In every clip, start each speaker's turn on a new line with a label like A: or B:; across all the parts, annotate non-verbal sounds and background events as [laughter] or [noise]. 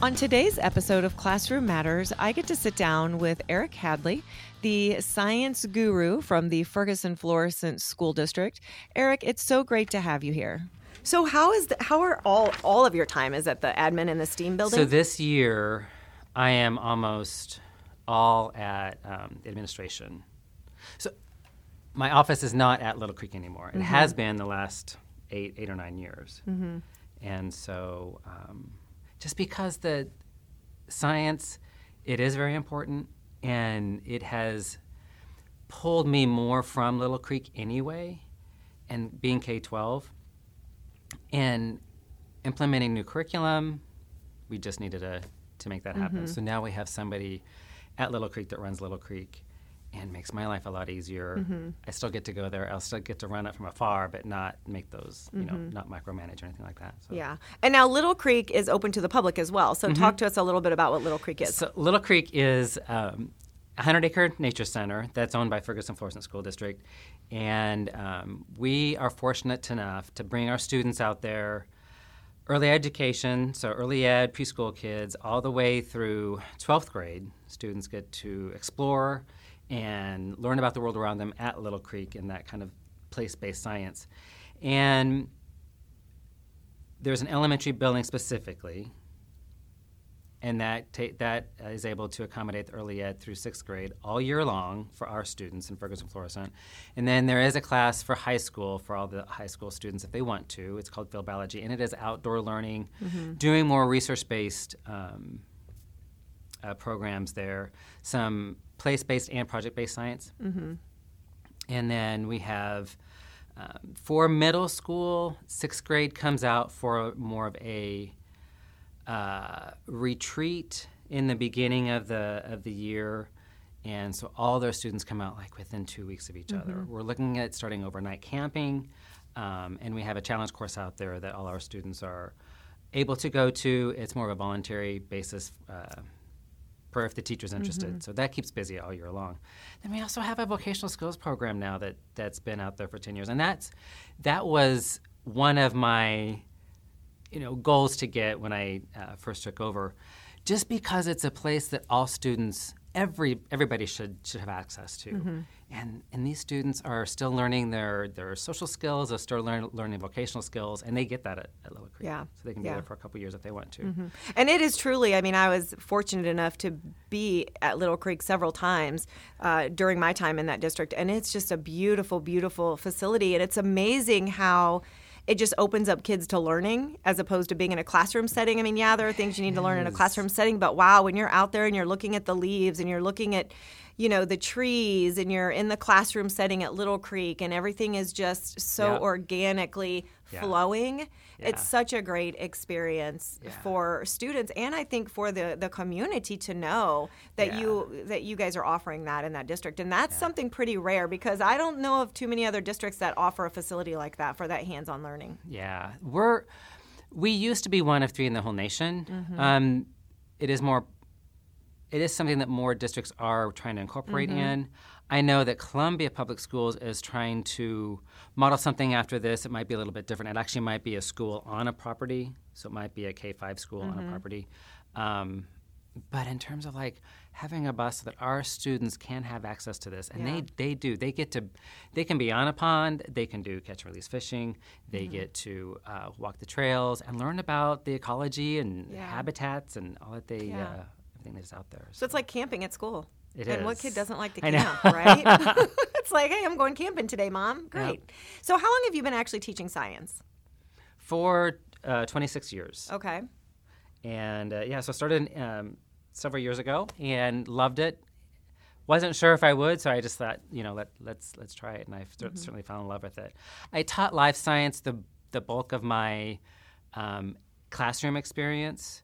A: On today's episode of Classroom Matters, I get to sit down with Eric Hadley, the science guru from the Ferguson Florissant School District. Eric, it's so great to have you here. So, how is the, how are all all of your time is at the admin and the STEAM building?
B: So this year, I am almost all at um, administration. So my office is not at Little Creek anymore. It
A: Mm-hmm.
B: has been the last eight eight or nine years, and so um, just because the science, it is very important, and it has pulled me more from Little Creek anyway, and being K twelve, and implementing new curriculum, we just needed to to make that happen. Mm-hmm. So now we have somebody at Little Creek that runs Little Creek and makes my life a lot easier. I still get to go there. I'll still get to run it from afar, but not make those, you know, not micromanage or anything like that. So.
A: yeah, and now Little Creek is open to the public as well. So, talk to us a little bit about what Little Creek is.
B: So Little Creek is um, a 100 acre nature center that's owned by Ferguson Florissant School District. And um, we are fortunate enough to bring our students out there, early education, so early ed, preschool kids, all the way through 12th grade. Students get to explore and learn about the world around them at Little Creek in that kind of place based science. And there's an elementary building specifically and that ta- that uh, able to accommodate the early ed through sixth grade all year long for our students in Ferguson Florissant. And then there is a class for high school for all the high school students if they want to. It's called Field Biology, and it is outdoor learning, doing more research based um, uh, programs there, some place based and project based science. And then we have um, for middle school, sixth grade comes out for more of a uh, retreat in the beginning of the of the year, and so all their students come out like within two weeks of each other. We're looking at starting overnight camping, um, and we have a challenge course out there that all our students are able to go to. It's more of a voluntary basis. Uh, per if the teacher's interested. So that keeps busy all year long. Then we also have a vocational skills program now that that's been out there for 10 years. And that's that was one of my you know goals to get when I uh, first took over just because it's a place that all students every everybody should should have access to. And and these students are still learning their their social skills, they're still learn, learning vocational skills and they get that at, at Little Creek.
A: Yeah.
B: So they can
A: Yeah.
B: be there for a couple years if they want to.
A: And it is truly, I mean, I was fortunate enough to be at Little Creek several times uh, during my time in that district. And it's just a beautiful, beautiful facility. And it's amazing how it just opens up kids to learning as opposed to being in a classroom setting. I mean, yeah, there are things you need to learn in a classroom setting, but wow, when you're out there and you're looking at the leaves and you're looking at, you know, the trees and you're in the classroom setting at Little Creek and everything is just so
B: Yeah.
A: organically
B: Yeah.
A: flowing.
B: Yeah.
A: It's such a great experience
B: Yeah.
A: for students and I think for the the community to know that you that you guys are offering that in that district and that's something pretty rare because I don't know of too many other districts that offer a facility like that for that hands-on learning.
B: Yeah, we're we used to be one of three in the whole nation.
A: Mm-hmm.
B: Um, it is more. It is something that more districts are trying to incorporate
A: Mm-hmm.
B: in. I know that Columbia Public Schools is trying to model something after this. It might be a little bit different. It actually might be a school on a property, so it might be a K five school on
A: Mm-hmm.
B: a property. Um, but in terms of like having a bus so that our students can have access to this, and
A: Yeah.
B: they they do, they get to, they can be on a pond, they can do catch and release fishing, they
A: Mm-hmm.
B: get to uh, walk the trails and learn about the ecology and
A: Yeah.
B: habitats and all that they
A: Yeah.
B: uh, everything that's out there.
A: So it's like camping at school.
B: It
A: and what
B: is.
A: kid doesn't like to [laughs] camp, right? [laughs] it's like, hey, I'm going camping today, mom. Great. So how long have you been actually teaching science?
B: for uh, 26 years.
A: Okay.
B: And uh, yeah, so I started um, several years ago and loved it. Wasn't sure if I would, so I just thought, you know, let, let's let's try it, and I cer- certainly fell in love with it. I taught life science the the bulk of my um, classroom experience,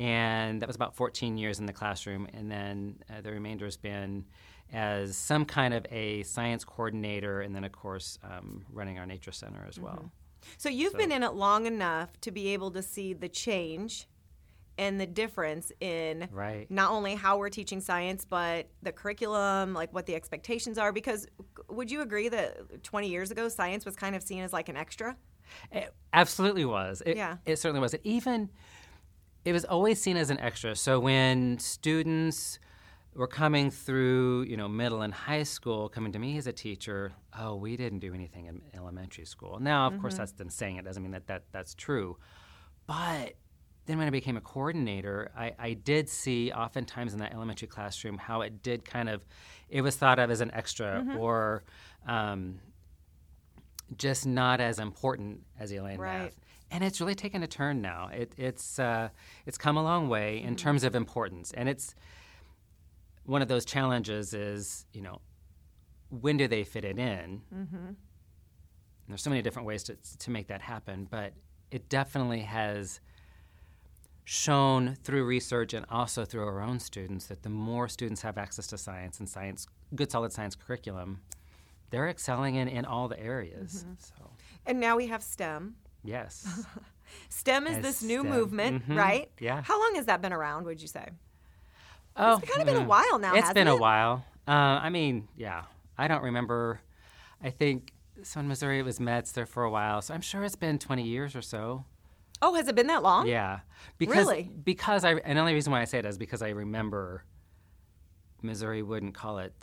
B: and that was about 14 years in the classroom, and then uh, the remainder has been as some kind of a science coordinator, and then of course um, running our nature center as well.
A: So you've been in it long enough to be able to see the change and the difference in
B: Right.
A: not only how we're teaching science, but the curriculum, like what the expectations are. Because would you agree that 20 years ago, science was kind of seen as like an extra?
B: It absolutely was. It,
A: Yeah.
B: It certainly was. It even it was always seen as an extra. So when students were coming through, you know, middle and high school, coming to me as a teacher, oh, we didn't do anything in elementary school. Now, of mm-hmm. course, that's them saying it doesn't mean that, that that's true. But then when I became a coordinator, I, I did see oftentimes in that elementary classroom how it did kind of, it was thought of as an extra mm-hmm. or um, just not as important as ELA
A: right.
B: math. And it's really taken a turn now. It, it's uh, it's come a long way in mm-hmm. terms of importance, and it's one of those challenges is you know when do they fit it in? Mm-hmm. There's so many different ways to to make that happen, but it definitely has shown through research and also through our own students that the more students have access to science and science, good solid science curriculum, they're excelling in, in all the areas. Mm-hmm. So.
A: And now we have STEM.
B: Yes. [laughs]
A: STEM is As this new STEM. movement, mm-hmm. right?
B: Yeah.
A: How long has that been around, would you say?
B: Oh,
A: it's kind of been a mm. while now.
B: It's been
A: it?
B: a while. Uh, I mean, yeah. I don't remember. I think so in Missouri it was METS there for a while, so I'm sure it's been 20 years or so.
A: Oh, has it been that long?
B: Yeah.
A: Because, really?
B: Because I, and the only reason why I say it is because I remember Missouri wouldn't call it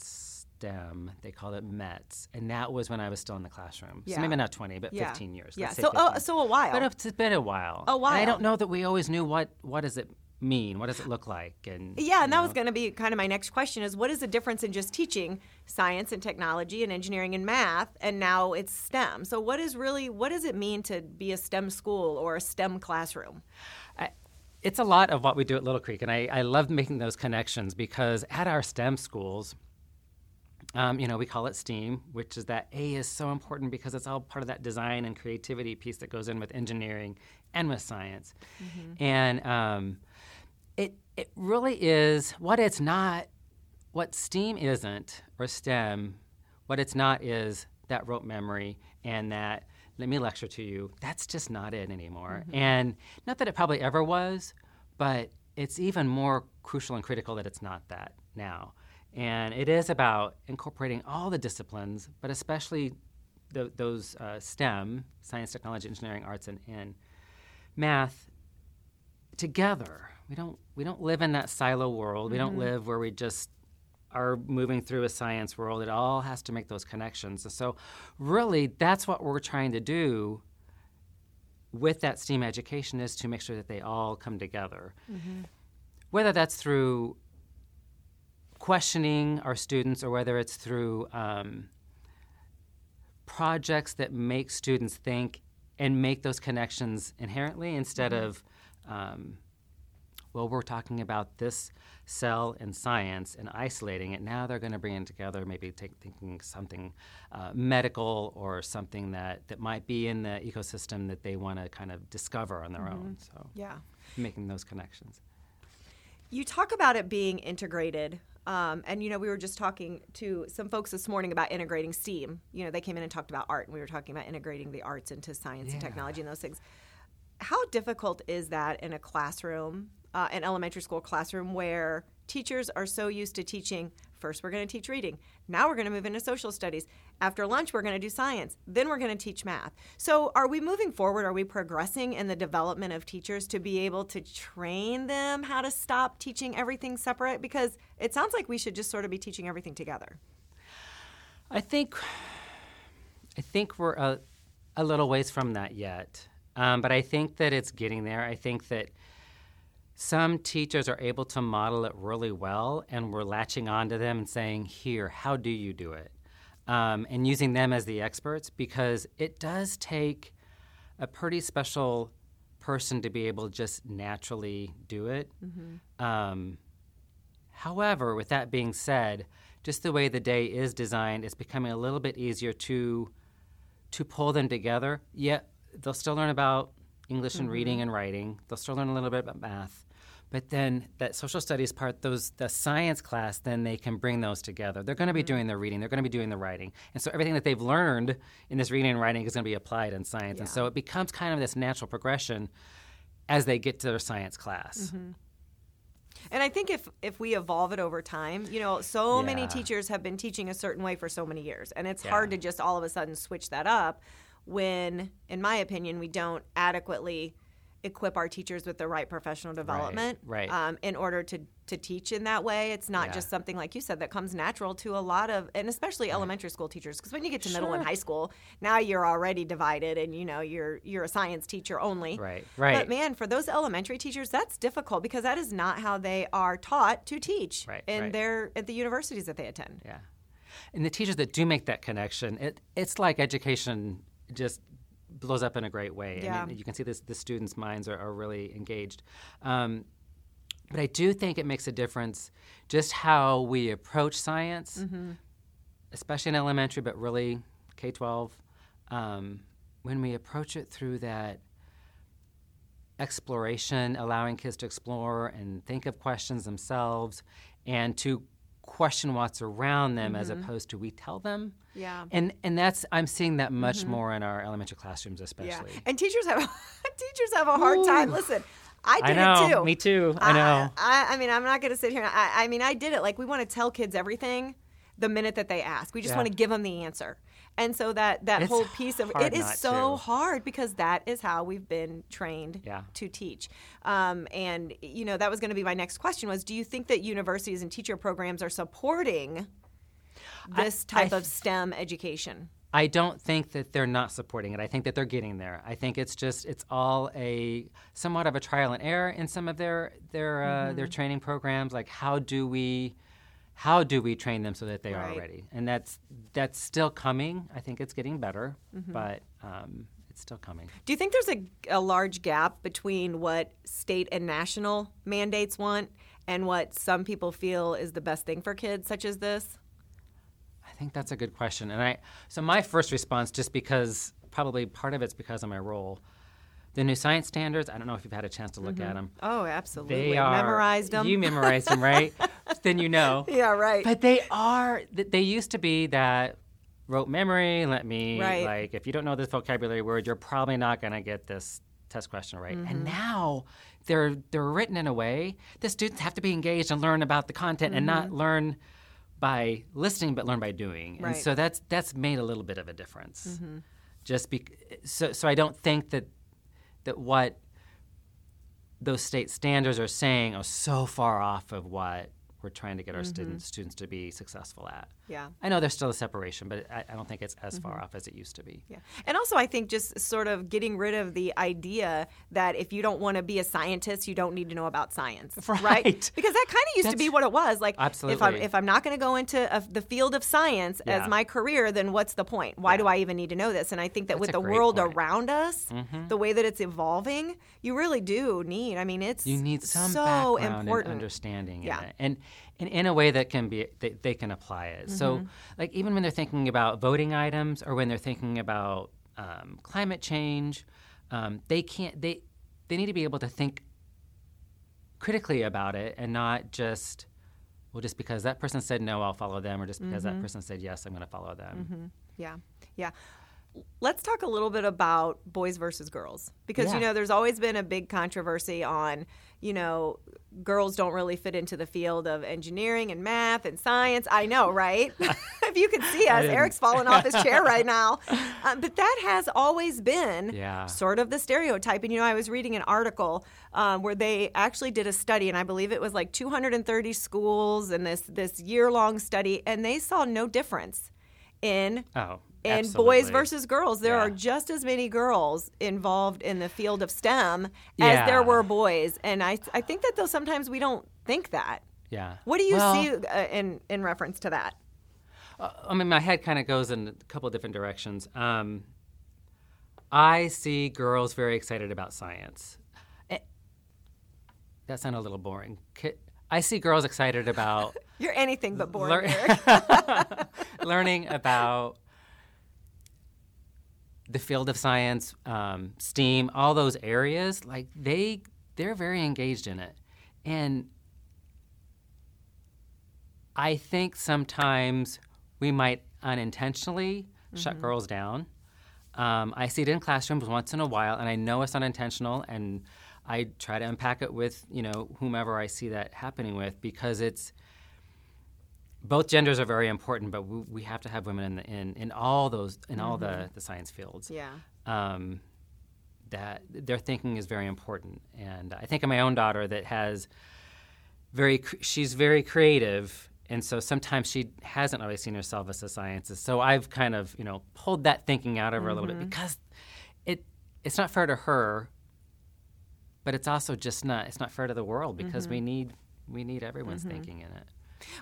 B: STEM. They called it METS, and that was when I was still in the classroom.
A: Yeah.
B: So maybe not 20, but yeah. 15 years.
A: Yeah. So, oh, so a while.
B: But it's been a while.
A: A while.
B: And I don't know that we always knew what what does it mean? What does it look like? And
A: yeah, and that know. was going to be kind of my next question: is what is the difference in just teaching science and technology and engineering and math, and now it's STEM? So what is really what does it mean to be a STEM school or a STEM classroom?
B: I, it's a lot of what we do at Little Creek, and I, I love making those connections because at our STEM schools, um, you know, we call it STEAM, which is that A is so important because it's all part of that design and creativity piece that goes in with engineering and with science. Mm-hmm. And um, it it really is what it's not. What STEAM isn't, or STEM, what it's not is that rote memory and that let me lecture to you. That's just not it anymore. Mm-hmm. And not that it probably ever was, but it's even more crucial and critical that it's not that now. And it is about incorporating all the disciplines, but especially the, those uh, STEM, science, technology, engineering, arts, and, and math, together. We don't, we don't live in that silo world. Mm-hmm. We don't mm-hmm. live where we just are moving through a science world. It all has to make those connections. And so, really, that's what we're trying to do with that STEAM education is to make sure that they all come together. Mm-hmm. Whether that's through questioning our students or whether it's through um, projects that make students think and make those connections inherently instead mm-hmm. of, um, well, we're talking about this cell in science and isolating it. Now they're going to bring it together, maybe take, thinking something uh, medical or something that, that might be in the ecosystem that they want to kind of discover on their mm-hmm. own. So,
A: yeah,
B: making those connections.
A: You talk about it being integrated um, and you know, we were just talking to some folks this morning about integrating STEAM. You know, they came in and talked about art, and we were talking about integrating the arts into science yeah. and technology and those things. How difficult is that in a classroom, uh, an elementary school classroom, where teachers are so used to teaching first we're going to teach reading. Now we're going to move into social studies. After lunch we're going to do science. Then we're going to teach math. So are we moving forward? Are we progressing in the development of teachers to be able to train them how to stop teaching everything separate? Because it sounds like we should just sort of be teaching everything together.
B: I think i think we're a, a little ways from that yet. Um, but i think that it's getting there. I think that some teachers are able to model it really well, and we're latching onto them and saying, Here, how do you do it? Um, and using them as the experts because it does take a pretty special person to be able to just naturally do it. Mm-hmm. Um, however, with that being said, just the way the day is designed, it's becoming a little bit easier to to pull them together. Yet they'll still learn about English and mm-hmm. reading and writing. They'll still learn a little bit about math. But then that social studies part, those the science class, then they can bring those together. They're going to be mm-hmm. doing the reading, they're going to be doing the writing, and so everything that they've learned in this reading and writing is going to be applied in science.
A: Yeah.
B: And so it becomes kind of this natural progression as they get to their science class.
A: Mm-hmm. And I think if if we evolve it over time, you know, so
B: yeah.
A: many teachers have been teaching a certain way for so many years, and it's
B: yeah.
A: hard to just all of a sudden switch that up when, in my opinion, we don't adequately equip our teachers with the right professional development
B: right.
A: Um, in order to, to teach in that way. It's not
B: Yeah.
A: just something like you said that comes natural to a lot of, and especially elementary school teachers. Because when you get to middle and high school, now you're already divided, and you know you're you're a science teacher only.
B: Right, right But
A: man, for those elementary teachers, that's difficult because that is not how they are taught to teach
B: Right,
A: in
B: right.
A: their at the universities that they attend.
B: Yeah. And the teachers that do make that connection, it, it's like education just blows up in a great way.
A: Yeah.
B: And you can see this, the students' minds are, are really engaged. Um, but I do think it makes a difference just how we approach science,
A: Mm-hmm.
B: especially in elementary, but really K 12, um, when we approach it through that exploration, allowing kids to explore and think of questions themselves and to question what's around them as opposed to we tell them.
A: Mm-hmm. Yeah. Mm-hmm.
B: And and that's I'm seeing that much more in our elementary classrooms especially.
A: Yeah, and teachers have [laughs] teachers have a hard time. Listen, I
B: I
A: did
B: know,
A: it too.
B: me too. I know.
A: I, I mean, I'm not going to sit here. And, I, I mean, I did it. Like we want to tell kids everything the minute that they ask. We just
B: Yeah.
A: want to give them the answer. And so that that
B: It's
A: whole piece of it is so
B: to.
A: hard because that is how we've been trained
B: Yeah.
A: to teach. Um, and you know that was going to be my next question was: Do you think that universities and teacher programs are supporting this
B: I
A: type of STEM education?
B: I don't think that they're not supporting it. I think that they're getting there. I think it's just it's all a somewhat of a trial and error in some of their their uh,
A: Mm-hmm.
B: their training programs. Like how do we how do we train them so that they
A: Right.
B: are ready? And that's that's still coming. I think it's getting better,
A: Mm-hmm.
B: but um, it's still coming.
A: Do you think there's a, a large gap between what state and national mandates want and what some people feel is the best thing for kids, such as this?
B: I think that's a good question. And I so my first response, just because probably part of it's because of my role, the new science standards. I don't know if you've had a chance to look at them.
A: Oh, absolutely.
B: They are
A: Memorized them.
B: You memorized them, right? [laughs] then you know. [laughs]
A: yeah, right.
B: But they are. They used to be that rote memory. Let me
A: Right.
B: like if you don't know this vocabulary word, you're probably not going to get this test question right.
A: Mm-hmm.
B: And now they're they're written in a way that students have to be engaged and learn about the content and not learn by listening, but learn by doing.
A: Mm-hmm. Right.
B: And so that's that's made a little bit of a difference.
A: Mm-hmm.
B: Just be, so so I don't think that that what those state standards are saying are so far off of what we're trying to get our mm-hmm. students students to be successful at.
A: Yeah.
B: I know there's still a separation, but I, I don't think it's as far off as it used to be.
A: Yeah. And also, I think just sort of getting rid of the idea that if you don't want to be a scientist, you don't need to know about science. [laughs]
B: Right.
A: Because that kind of used to be what it was. Like, if I'm,
B: Absolutely.
A: if I'm not going to go into a, the field of science
B: Yeah.
A: as my career, then what's the point? Why do I even need to know this? And I think that
B: That's
A: with the world
B: point.
A: around us,
B: Mm-hmm.
A: the way that it's evolving, you really do need, I mean, it's
B: You need some
A: so important.
B: and understanding
A: Yeah.
B: it, and, and in a way that can be they, they can apply it. So,
A: Mm-hmm.
B: like even when they're thinking about voting items or when they're thinking about um, climate change, um, they can't they they need to be able to think critically about it and not just well just because that person said no I'll follow them or just because
A: Mm-hmm.
B: that person said yes I'm going to follow them.
A: Yeah, yeah. Let's talk a little bit about boys versus girls because you know there's always been a big controversy on you know girls don't really fit into the field of engineering and math and science. I know, right? [laughs] [laughs] if you could see us. Eric's falling off his chair right now. Um, [laughs] but that has always been
B: Yeah.
A: sort of the stereotype. And you know, I was reading an article um, where they actually did a study, and I believe it was like 230 schools and this this year long study, and they saw no difference in
B: Oh,
A: in boys versus girls. There are just as many girls involved in the field of STEM as
B: Yeah.
A: there were boys, and I I think that though sometimes we don't think that.
B: yeah.
A: What do you
B: Well,
A: see uh, in in reference to that?
B: Uh, I mean, my head kind of goes in a couple different directions. Um, I see girls very excited about science. Eh, that sounded a little boring. I see girls excited about [laughs]
A: You're anything but boring.
B: lear- [laughs] learning about the field of science, um, STEAM, all those areas. Like they, they're very engaged in it, and I think sometimes we might unintentionally shut girls down. Um, I see it in classrooms once in a while, and I know it's unintentional, and I try to unpack it with you know whomever I see that happening with because it's both genders are very important, but we, we have to have women in, the, in in all those in all the, the science fields.
A: yeah.
B: Um, that their thinking is very important. And I think of my own daughter that has very she's very creative and so sometimes she hasn't always seen herself as a scientist so i've kind of you know pulled that thinking out of her mm-hmm. a little bit mm-hmm. because it it's not fair to her but it's also just not it's not fair to the world because mm-hmm. we need we need everyone's mm-hmm. thinking in it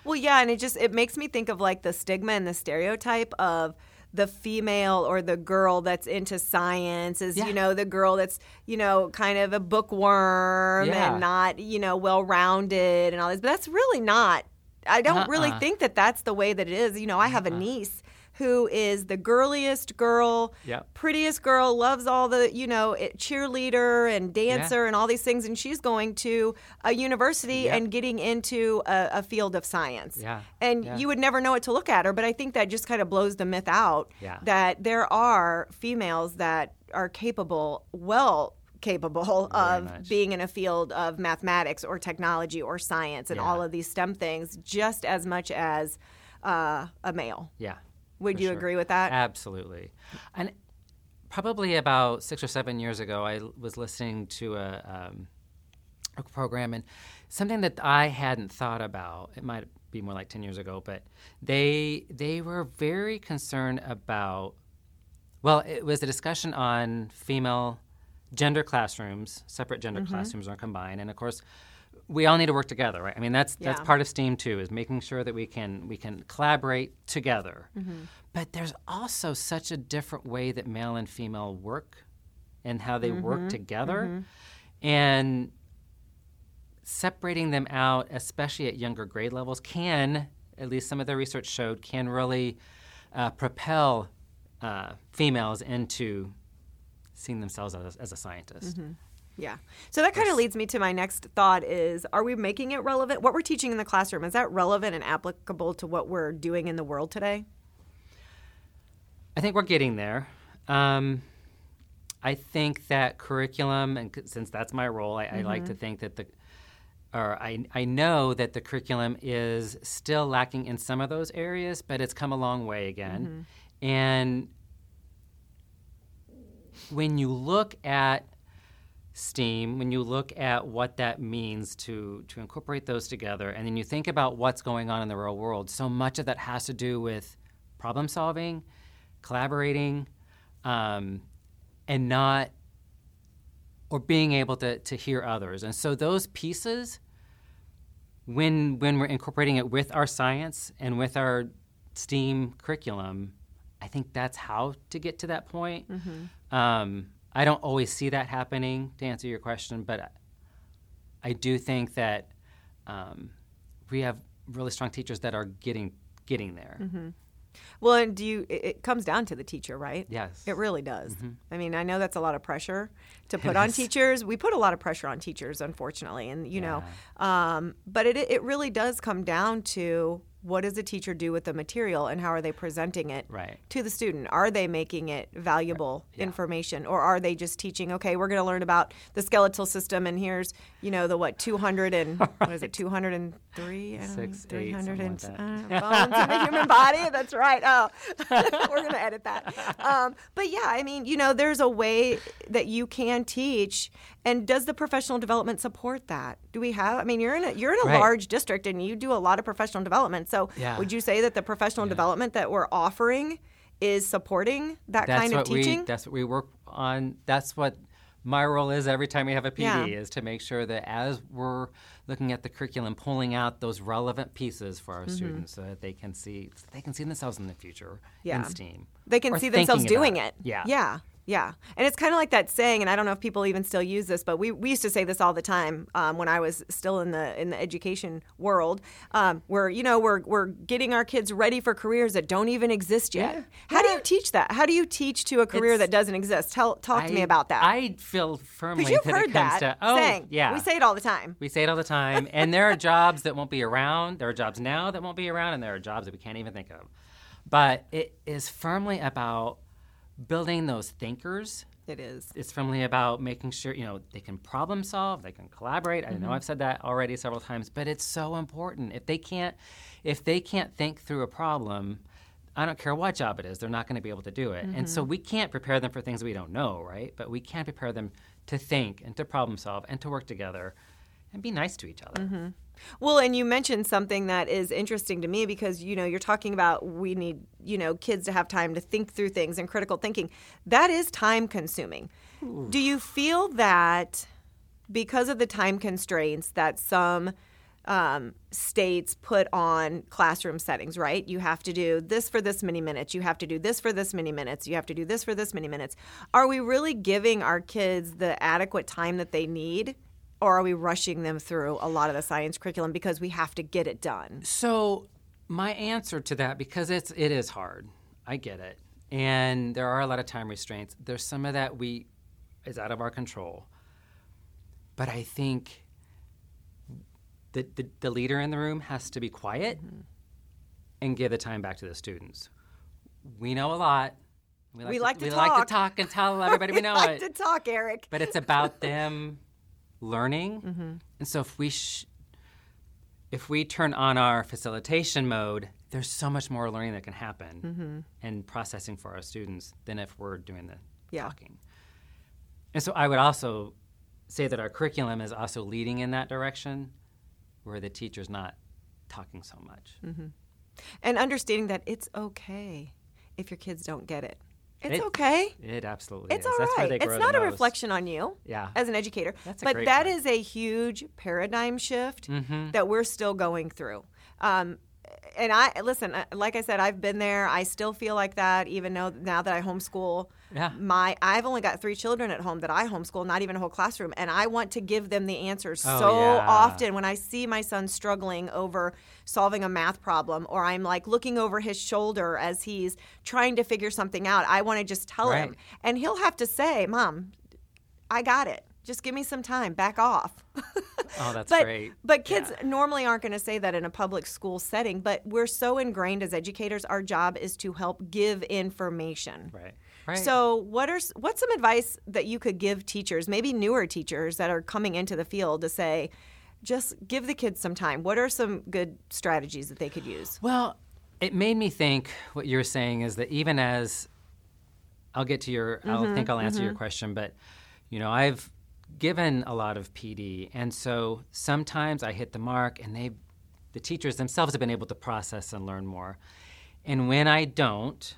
A: well yeah and it just it makes me think of like the stigma and the stereotype of the female or the girl that's into science is yeah. you know the girl that's you know kind of a bookworm yeah. and not you know well rounded and all this but that's really not i don't uh-uh. really think that that's the way that it is you know i have uh-uh. a niece who is the girliest girl, yep. prettiest girl, loves all the, you know, cheerleader and dancer yeah. and all these things. And she's going to a university yep. and getting into a, a, field of science.
B: Yeah.
A: And
B: yeah.
A: you would never know it to look at her. But I think that just kind of blows the myth out
B: yeah.
A: that there are females that are capable, well, capable Very of much. being in a field of mathematics or technology or science and yeah. all of these STEM things just as much as uh, a male.
B: Yeah.
A: Would you
B: sure.
A: agree with that?
B: Absolutely. And probably about six or seven years ago, I was listening to a, um, a program and something that I hadn't thought about. It might be more like ten years ago, but they they were very concerned about. Well, it was a discussion on female gender classrooms, separate gender mm-hmm. classrooms are combined, and of course we all need to work together, right? I mean, that's yeah. that's part of STEAM too, is making sure that we can we can collaborate together. Mm-hmm. But there's also such a different way that male and female work, and how they mm-hmm. work together, mm-hmm. and separating them out, especially at younger grade levels, can at least some of the research showed can really uh, propel uh, females into seeing themselves as, as a scientist.
A: Mm-hmm. Yeah. So that kind of leads me to my next thought is are we making it relevant? What we're teaching in the classroom, is that relevant and applicable to what we're doing in the world today?
B: I think we're getting there. Um, I think that curriculum, and since that's my role, I, mm-hmm. I, like to mm-hmm. think that the, or I, I know that the curriculum is still lacking in some of those areas, but it's come a long way again. Mm-hmm. And when you look at STEAM, when you look at what that means to, to incorporate those together, and then you think about what's going on in the real world, so much of that has to do with problem solving, collaborating, um, and not, or being able to, to hear others. And so those pieces, when, when we're incorporating it with our science and with our STEAM curriculum, I think that's how to get to that point. Mm-hmm. Um, I don't always see that happening to answer your question, but I do think that um, we have really strong teachers that are getting getting there.
A: Mm-hmm. Well, and do you? It, comes down to the teacher, right?
B: Yes,
A: it really does. Mm-hmm. I mean, I know that's a lot of pressure to put on teachers. We put a lot of pressure on teachers, unfortunately, and you yeah. know, um, but it it really does come down to what does a teacher do with the material and how are they presenting it
B: right.
A: to the student? Are they making it valuable right. yeah. information or are they just teaching, okay, we're going to learn about the skeletal system and here's, you know, the what, 200 and, right. [laughs] what is it, 203?
B: Six, 300
A: and, like uh, [laughs] bones in the human body? That's right. Oh, [laughs] we're going to edit that. Um, but yeah, I mean, you know, there's a way that you can teach and does the professional development support that? Do we have? I mean, you're in a you're in a large district and you do a lot of professional development. So,
B: yeah.
A: would you say that the professional yeah. development that we're offering is supporting that
B: that's
A: kind of teaching?
B: We, that's what we work on. That's what my role is every time we have a PD yeah. is to make sure that as we're looking at the curriculum, pulling out those relevant pieces for our mm-hmm. students so that they can see so they can see themselves in the future
A: yeah.
B: in STEAM.
A: They can see themselves doing it.
B: Yeah.
A: Yeah. Yeah. And it's kind of like that saying, and I don't know if people even still use this, but we, we used to say this all the time um, when I was still in the in the education world, um, where you know we're we're getting our kids ready for careers that don't even exist yet. Yeah. How yeah. do you teach that? How do you teach to a career it's, that doesn't exist? Tell talk I, to me about that.
B: I feel firmly
A: because you've
B: that
A: heard that
B: to oh
A: saying.
B: yeah
A: we say it all the time.
B: We say it all the time, and there are jobs that won't be around. There are jobs now that won't be around, and there are jobs that we can't even think of. But it is firmly about building those thinkers
A: it is.
B: It's firmly about making sure, you know, they can problem solve, they can collaborate. Mm-hmm. I know mm-hmm. I've said that already several times, but it's so important. If they can't if they can't think through a problem, I don't care what job it is, they're not going to be able to do it. And so we can't prepare them for things we don't know, right? But we can prepare them to think and to problem solve and to work together and be nice to each other.
A: Well, and you mentioned something that is interesting to me because you know you're talking about we need you know kids to have time to think through things and critical thinking. That is time consuming. Do you feel that because of the time constraints that some um, states put on classroom settings, right? You have to do this for this many minutes. You have to do this for this many minutes. You have to do this for this many minutes. Are we really giving our kids the adequate time that they need? Or are we rushing them through a lot of the science curriculum because we have to get it done?
B: So my answer to that, because it's it is hard, I get it, and there are a lot of time restraints. There's some of that we is out of our control, but I think the the, the leader in the room has to be quiet mm-hmm. and give the time back to the students. We know a lot.
A: We like to
B: we like
A: talk.
B: to talk and tell everybody [laughs] we know
A: like
B: it
A: to talk, Eric.
B: but it's about them learning.
A: Mm-hmm.
B: And so if we sh- if we turn on our facilitation mode, there's so much more learning that can happen
A: Mm-hmm.
B: and processing for our students than if we're doing the
A: Yeah.
B: talking. And so I would also say that our curriculum is also leading in that direction, where the teacher's not talking so much.
A: Mm-hmm. And understanding that it's okay if your kids don't get it. It's
B: It-
A: okay.
B: It absolutely
A: It's
B: is.
A: all right. It's not a
B: most.
A: reflection on you
B: Yeah.
A: as an educator.
B: That's a
A: but that
B: point.
A: is a huge paradigm shift
B: Mhm.
A: that we're still going through. Um, and I listen, uh, like I said, I've been there. I still feel like that, even though now that I homeschool.
B: Yeah.
A: My, I've only got three children at home that I homeschool, not even a whole classroom, and I want to give them the answers
B: Oh,
A: so
B: yeah.
A: often when I see my son struggling over solving a math problem, or I'm like looking over his shoulder as he's trying to figure something out. I want to just tell him, and he'll have to say, "Mom, I got it. Just give me some time. Back off." [laughs]
B: Oh, that's
A: but,
B: great.
A: But kids
B: Yeah.
A: normally aren't going to say that in a public school setting. But we're so ingrained as educators. Our job is to help give information.
B: Right. Right.
A: So, what are what's some advice that you could give teachers, maybe newer teachers that are coming into the field, to say, just give the kids some time? What are some good strategies that they could use?
B: Well, it made me think what you're saying is that even as I'll get to your,
A: Mm-hmm,
B: I'll think I'll answer your question, but you know, I've given a lot of PD, and so sometimes I hit the mark, and they, the teachers themselves have been able to process and learn more, and when I don't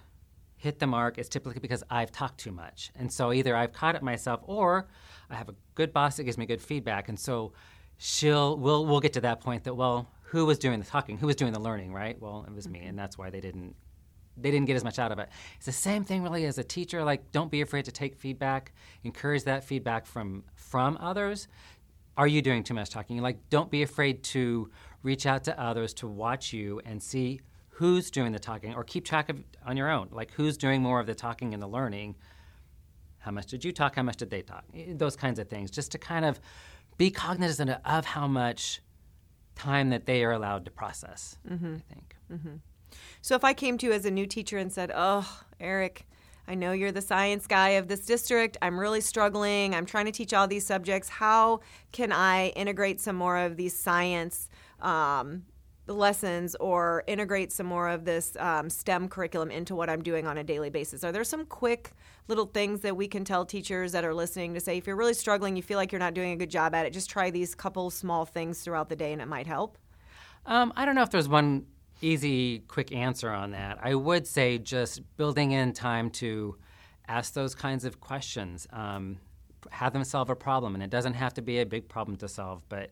B: hit the mark, it's typically because I've talked too much, and so either I've caught it myself, or I have a good boss that gives me good feedback, and so she'll we'll we'll get to that point that well who was doing the talking? Who was doing the learning right? Well it was me. And that's why they didn't they didn't get as much out of it it's the same thing really as a teacher like don't be afraid to take feedback encourage that feedback from from others are you doing too much talking like don't be afraid to reach out to others to watch you and see who's doing the talking or keep track of on your own like who's doing more of the talking and the learning how much did you talk? How much did they talk? Those kinds of things, just to kind of be cognizant of how much time that they are allowed to process. Mm-hmm. I think. Mm-hmm.
A: So, if I came to you as a new teacher and said, "Oh, Eric," I know you're the science guy of this district. I'm really struggling. I'm trying to teach all these subjects. How can I integrate some more of these science um, lessons or integrate some more of this um, STEM curriculum into what I'm doing on a daily basis? Are there some quick little things that we can tell teachers that are listening to say, if you're really struggling, you feel like you're not doing a good job at it, just try these couple small things throughout the day and it might help?
B: Um, I don't know if there's one easy, quick answer on that. I would say just building in time to ask those kinds of questions, um, have them solve a problem, and it doesn't have to be a big problem to solve, but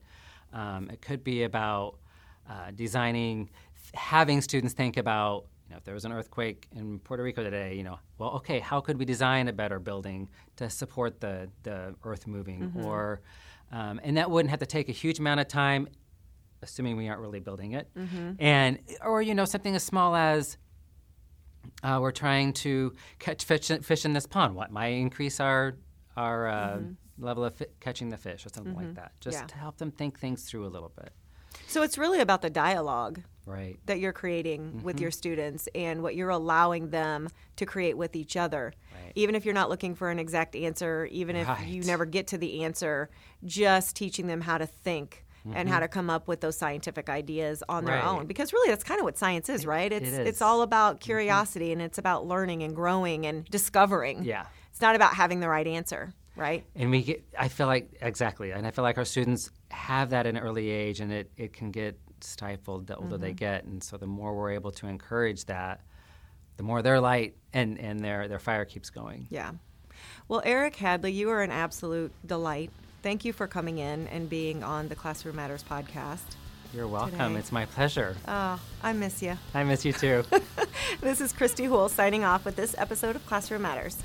B: um, it could be about uh, designing, having students think about. You know, if there was an earthquake in Puerto Rico today, you know, well, okay, how could we design a better building to support the the earth moving, or, um, and that wouldn't have to take a huge amount of time assuming we aren't really building it, and or you know something as small as uh, we're trying to catch fish, fish in this pond. What might increase our our uh, level of fi- catching the fish or something like that, just
A: Yeah.
B: to help them think things through a little bit.
A: So, it's really about the dialogue
B: Right.
A: that you're creating with
B: Mm-hmm.
A: your students and what you're allowing them to create with each other.
B: Right.
A: Even if you're not looking for an exact answer, even if you never get to the answer, just teaching them how to think, and how mm-hmm. to come up with those scientific ideas on their
B: Right.
A: own. Because really, that's kind of what science is, right? It's
B: is.
A: it's all about mm-hmm. curiosity and it's about learning and growing and discovering.
B: Yeah.
A: It's not about having the right answer, right?
B: And we get, I feel like, exactly. And I feel like our students have that in an early age and it, it can get stifled the older they mm-hmm. get. And so the more we're able to encourage that, the more their light and, and their, their fire keeps going.
A: Yeah. Well, Eric Hadley, you are an absolute delight. Thank you for coming in and being on the Classroom Matters podcast.
B: You're welcome.
A: Today.
B: It's my pleasure.
A: Oh, I miss you.
B: I miss you too. [laughs]
A: This is Christy Houle signing off with this episode of Classroom Matters.